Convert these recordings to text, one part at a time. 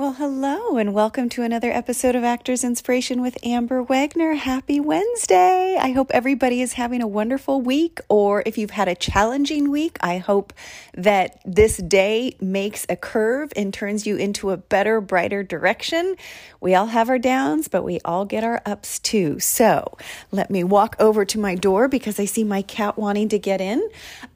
Well, hello, and welcome to another episode of Actors Inspiration with Amber Wagner. Happy Wednesday! I hope everybody is having a wonderful week, or if you've had a challenging week, I hope that this day makes a curve and turns you into a better, brighter direction. We all have our downs, but we all get our ups too. So let me walk over to my door because I see my cat wanting to get in.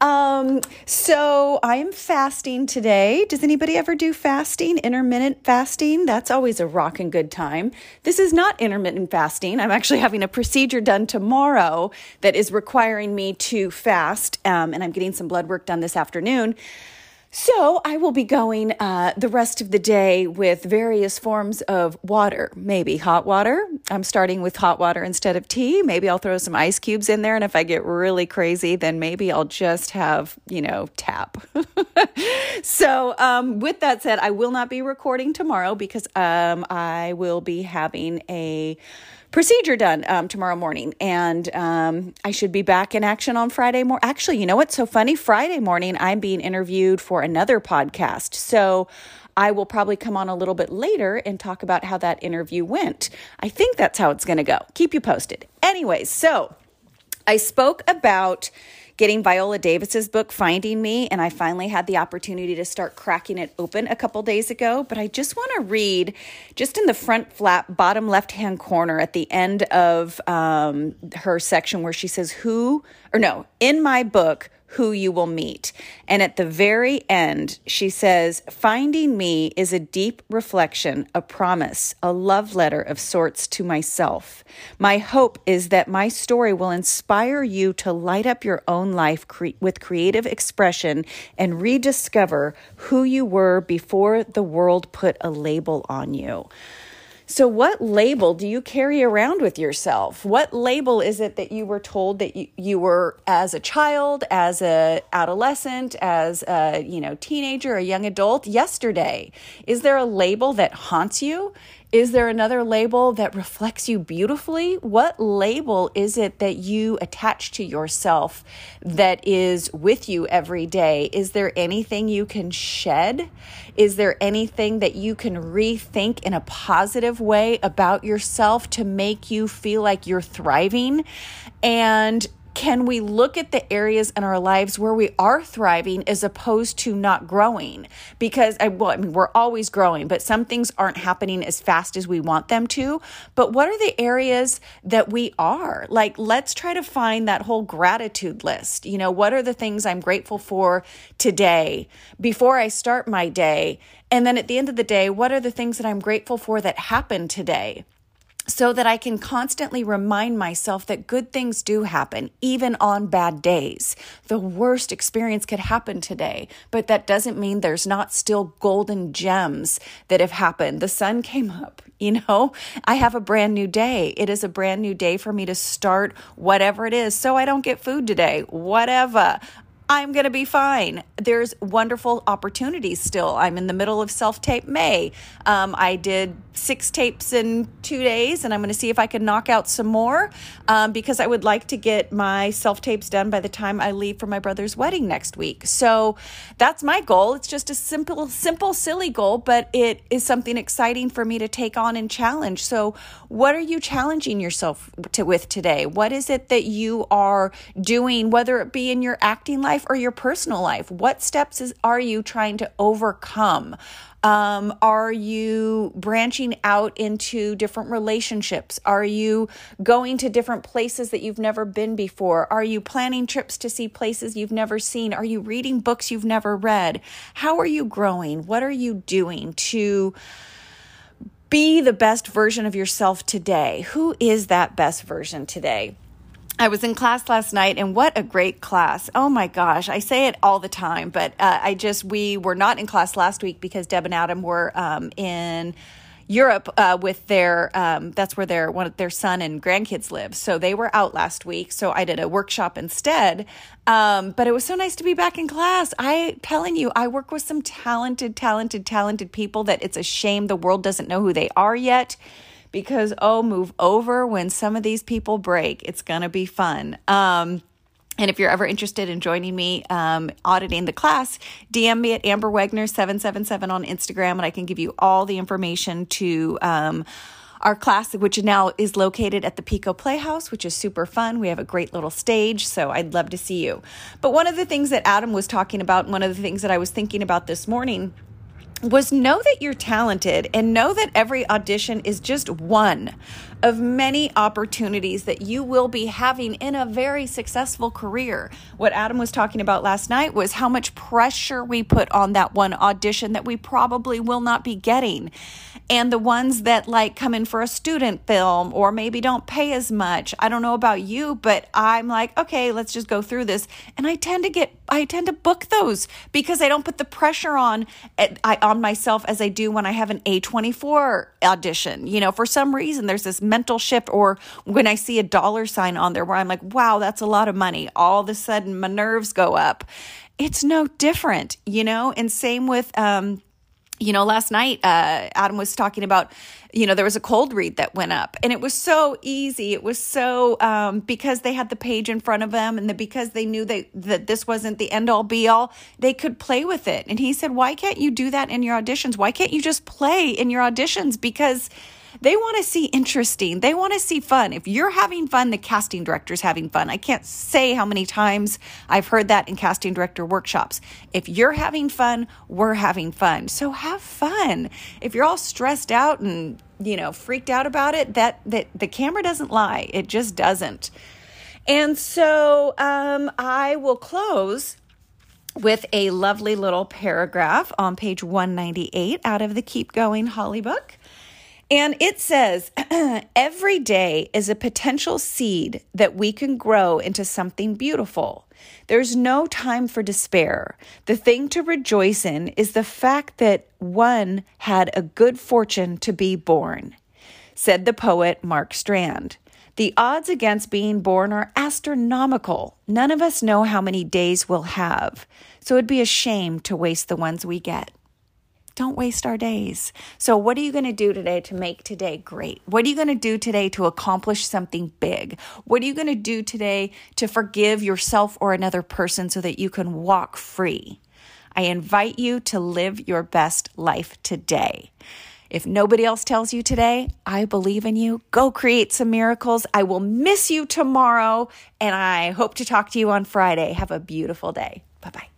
Um, so I am fasting today. Does anybody ever do fasting, intermittent fasting? Fasting, that's always a rocking good time. This is not intermittent fasting. I'm actually having a procedure done tomorrow that is requiring me to fast, um, and I'm getting some blood work done this afternoon. So I will be going uh, the rest of the day with various forms of water, maybe hot water. I'm starting with hot water instead of tea. Maybe I'll throw some ice cubes in there. And if I get really crazy, then maybe I'll just have, you know, tap. so, um, with that said, I will not be recording tomorrow because um, I will be having a procedure done um, tomorrow morning. And um, I should be back in action on Friday morning. Actually, you know what's so funny? Friday morning, I'm being interviewed for another podcast. So I will probably come on a little bit later and talk about how that interview went. I think that's how it's going to go. Keep you posted. Anyways, so I spoke about getting Viola Davis's book Finding Me and I finally had the opportunity to start cracking it open a couple days ago, but I just want to read just in the front flap bottom left-hand corner at the end of um, her section where she says who or no, in my book who you will meet. And at the very end, she says, Finding me is a deep reflection, a promise, a love letter of sorts to myself. My hope is that my story will inspire you to light up your own life cre- with creative expression and rediscover who you were before the world put a label on you. So, what label do you carry around with yourself? What label is it that you were told that you, you were as a child, as a adolescent, as a you know teenager, a young adult yesterday? Is there a label that haunts you? Is there another label that reflects you beautifully? What label is it that you attach to yourself that is with you every day? Is there anything you can shed? Is there anything that you can rethink in a positive way about yourself to make you feel like you're thriving? And can we look at the areas in our lives where we are thriving as opposed to not growing? Because I, well, I mean, we're always growing, but some things aren't happening as fast as we want them to. But what are the areas that we are? Like, let's try to find that whole gratitude list. You know, what are the things I'm grateful for today before I start my day? And then at the end of the day, what are the things that I'm grateful for that happened today? So that I can constantly remind myself that good things do happen, even on bad days. The worst experience could happen today, but that doesn't mean there's not still golden gems that have happened. The sun came up, you know, I have a brand new day. It is a brand new day for me to start whatever it is. So I don't get food today, whatever. I'm going to be fine. There's wonderful opportunities still. I'm in the middle of self tape May. Um, I did six tapes in two days, and I'm going to see if I can knock out some more um, because I would like to get my self tapes done by the time I leave for my brother's wedding next week. So that's my goal. It's just a simple, simple, silly goal, but it is something exciting for me to take on and challenge. So, what are you challenging yourself to, with today? What is it that you are doing, whether it be in your acting life? Life or your personal life? What steps is, are you trying to overcome? Um, are you branching out into different relationships? Are you going to different places that you've never been before? Are you planning trips to see places you've never seen? Are you reading books you've never read? How are you growing? What are you doing to be the best version of yourself today? Who is that best version today? I was in class last night, and what a great class. Oh my gosh, I say it all the time, but uh, I just, we were not in class last week because Deb and Adam were um, in. Europe uh, with their um, that's where their one their son and grandkids live. So they were out last week. So I did a workshop instead. Um, but it was so nice to be back in class. I telling you, I work with some talented, talented, talented people that it's a shame the world doesn't know who they are yet because oh, move over when some of these people break. It's going to be fun. Um, And if you're ever interested in joining me um, auditing the class, DM me at Amber Wegner 777 on Instagram, and I can give you all the information to. Um, our class, which now is located at the Pico Playhouse, which is super fun. We have a great little stage, so I'd love to see you. But one of the things that Adam was talking about, one of the things that I was thinking about this morning was know that you're talented and know that every audition is just one of many opportunities that you will be having in a very successful career. What Adam was talking about last night was how much pressure we put on that one audition that we probably will not be getting. And the ones that like come in for a student film or maybe don't pay as much. I don't know about you, but I'm like, okay, let's just go through this. And I tend to get, I tend to book those because I don't put the pressure on, I, on myself as I do when I have an A24 audition. You know, for some reason, there's this mental shift, or when I see a dollar sign on there where I'm like, wow, that's a lot of money. All of a sudden, my nerves go up. It's no different, you know? And same with, um, you know, last night, uh, Adam was talking about, you know, there was a cold read that went up and it was so easy. It was so, um, because they had the page in front of them and the, because they knew they, that this wasn't the end all be all, they could play with it. And he said, why can't you do that in your auditions? Why can't you just play in your auditions? Because they want to see interesting. They want to see fun. If you're having fun, the casting director's having fun. I can't say how many times I've heard that in casting director workshops. If you're having fun, we're having fun. So have fun. If you're all stressed out and, you know, freaked out about it, that, that the camera doesn't lie. It just doesn't. And so um, I will close with a lovely little paragraph on page 198 out of the Keep Going Holly book. And it says, every day is a potential seed that we can grow into something beautiful. There's no time for despair. The thing to rejoice in is the fact that one had a good fortune to be born, said the poet Mark Strand. The odds against being born are astronomical. None of us know how many days we'll have, so it'd be a shame to waste the ones we get. Don't waste our days. So, what are you going to do today to make today great? What are you going to do today to accomplish something big? What are you going to do today to forgive yourself or another person so that you can walk free? I invite you to live your best life today. If nobody else tells you today, I believe in you. Go create some miracles. I will miss you tomorrow, and I hope to talk to you on Friday. Have a beautiful day. Bye bye.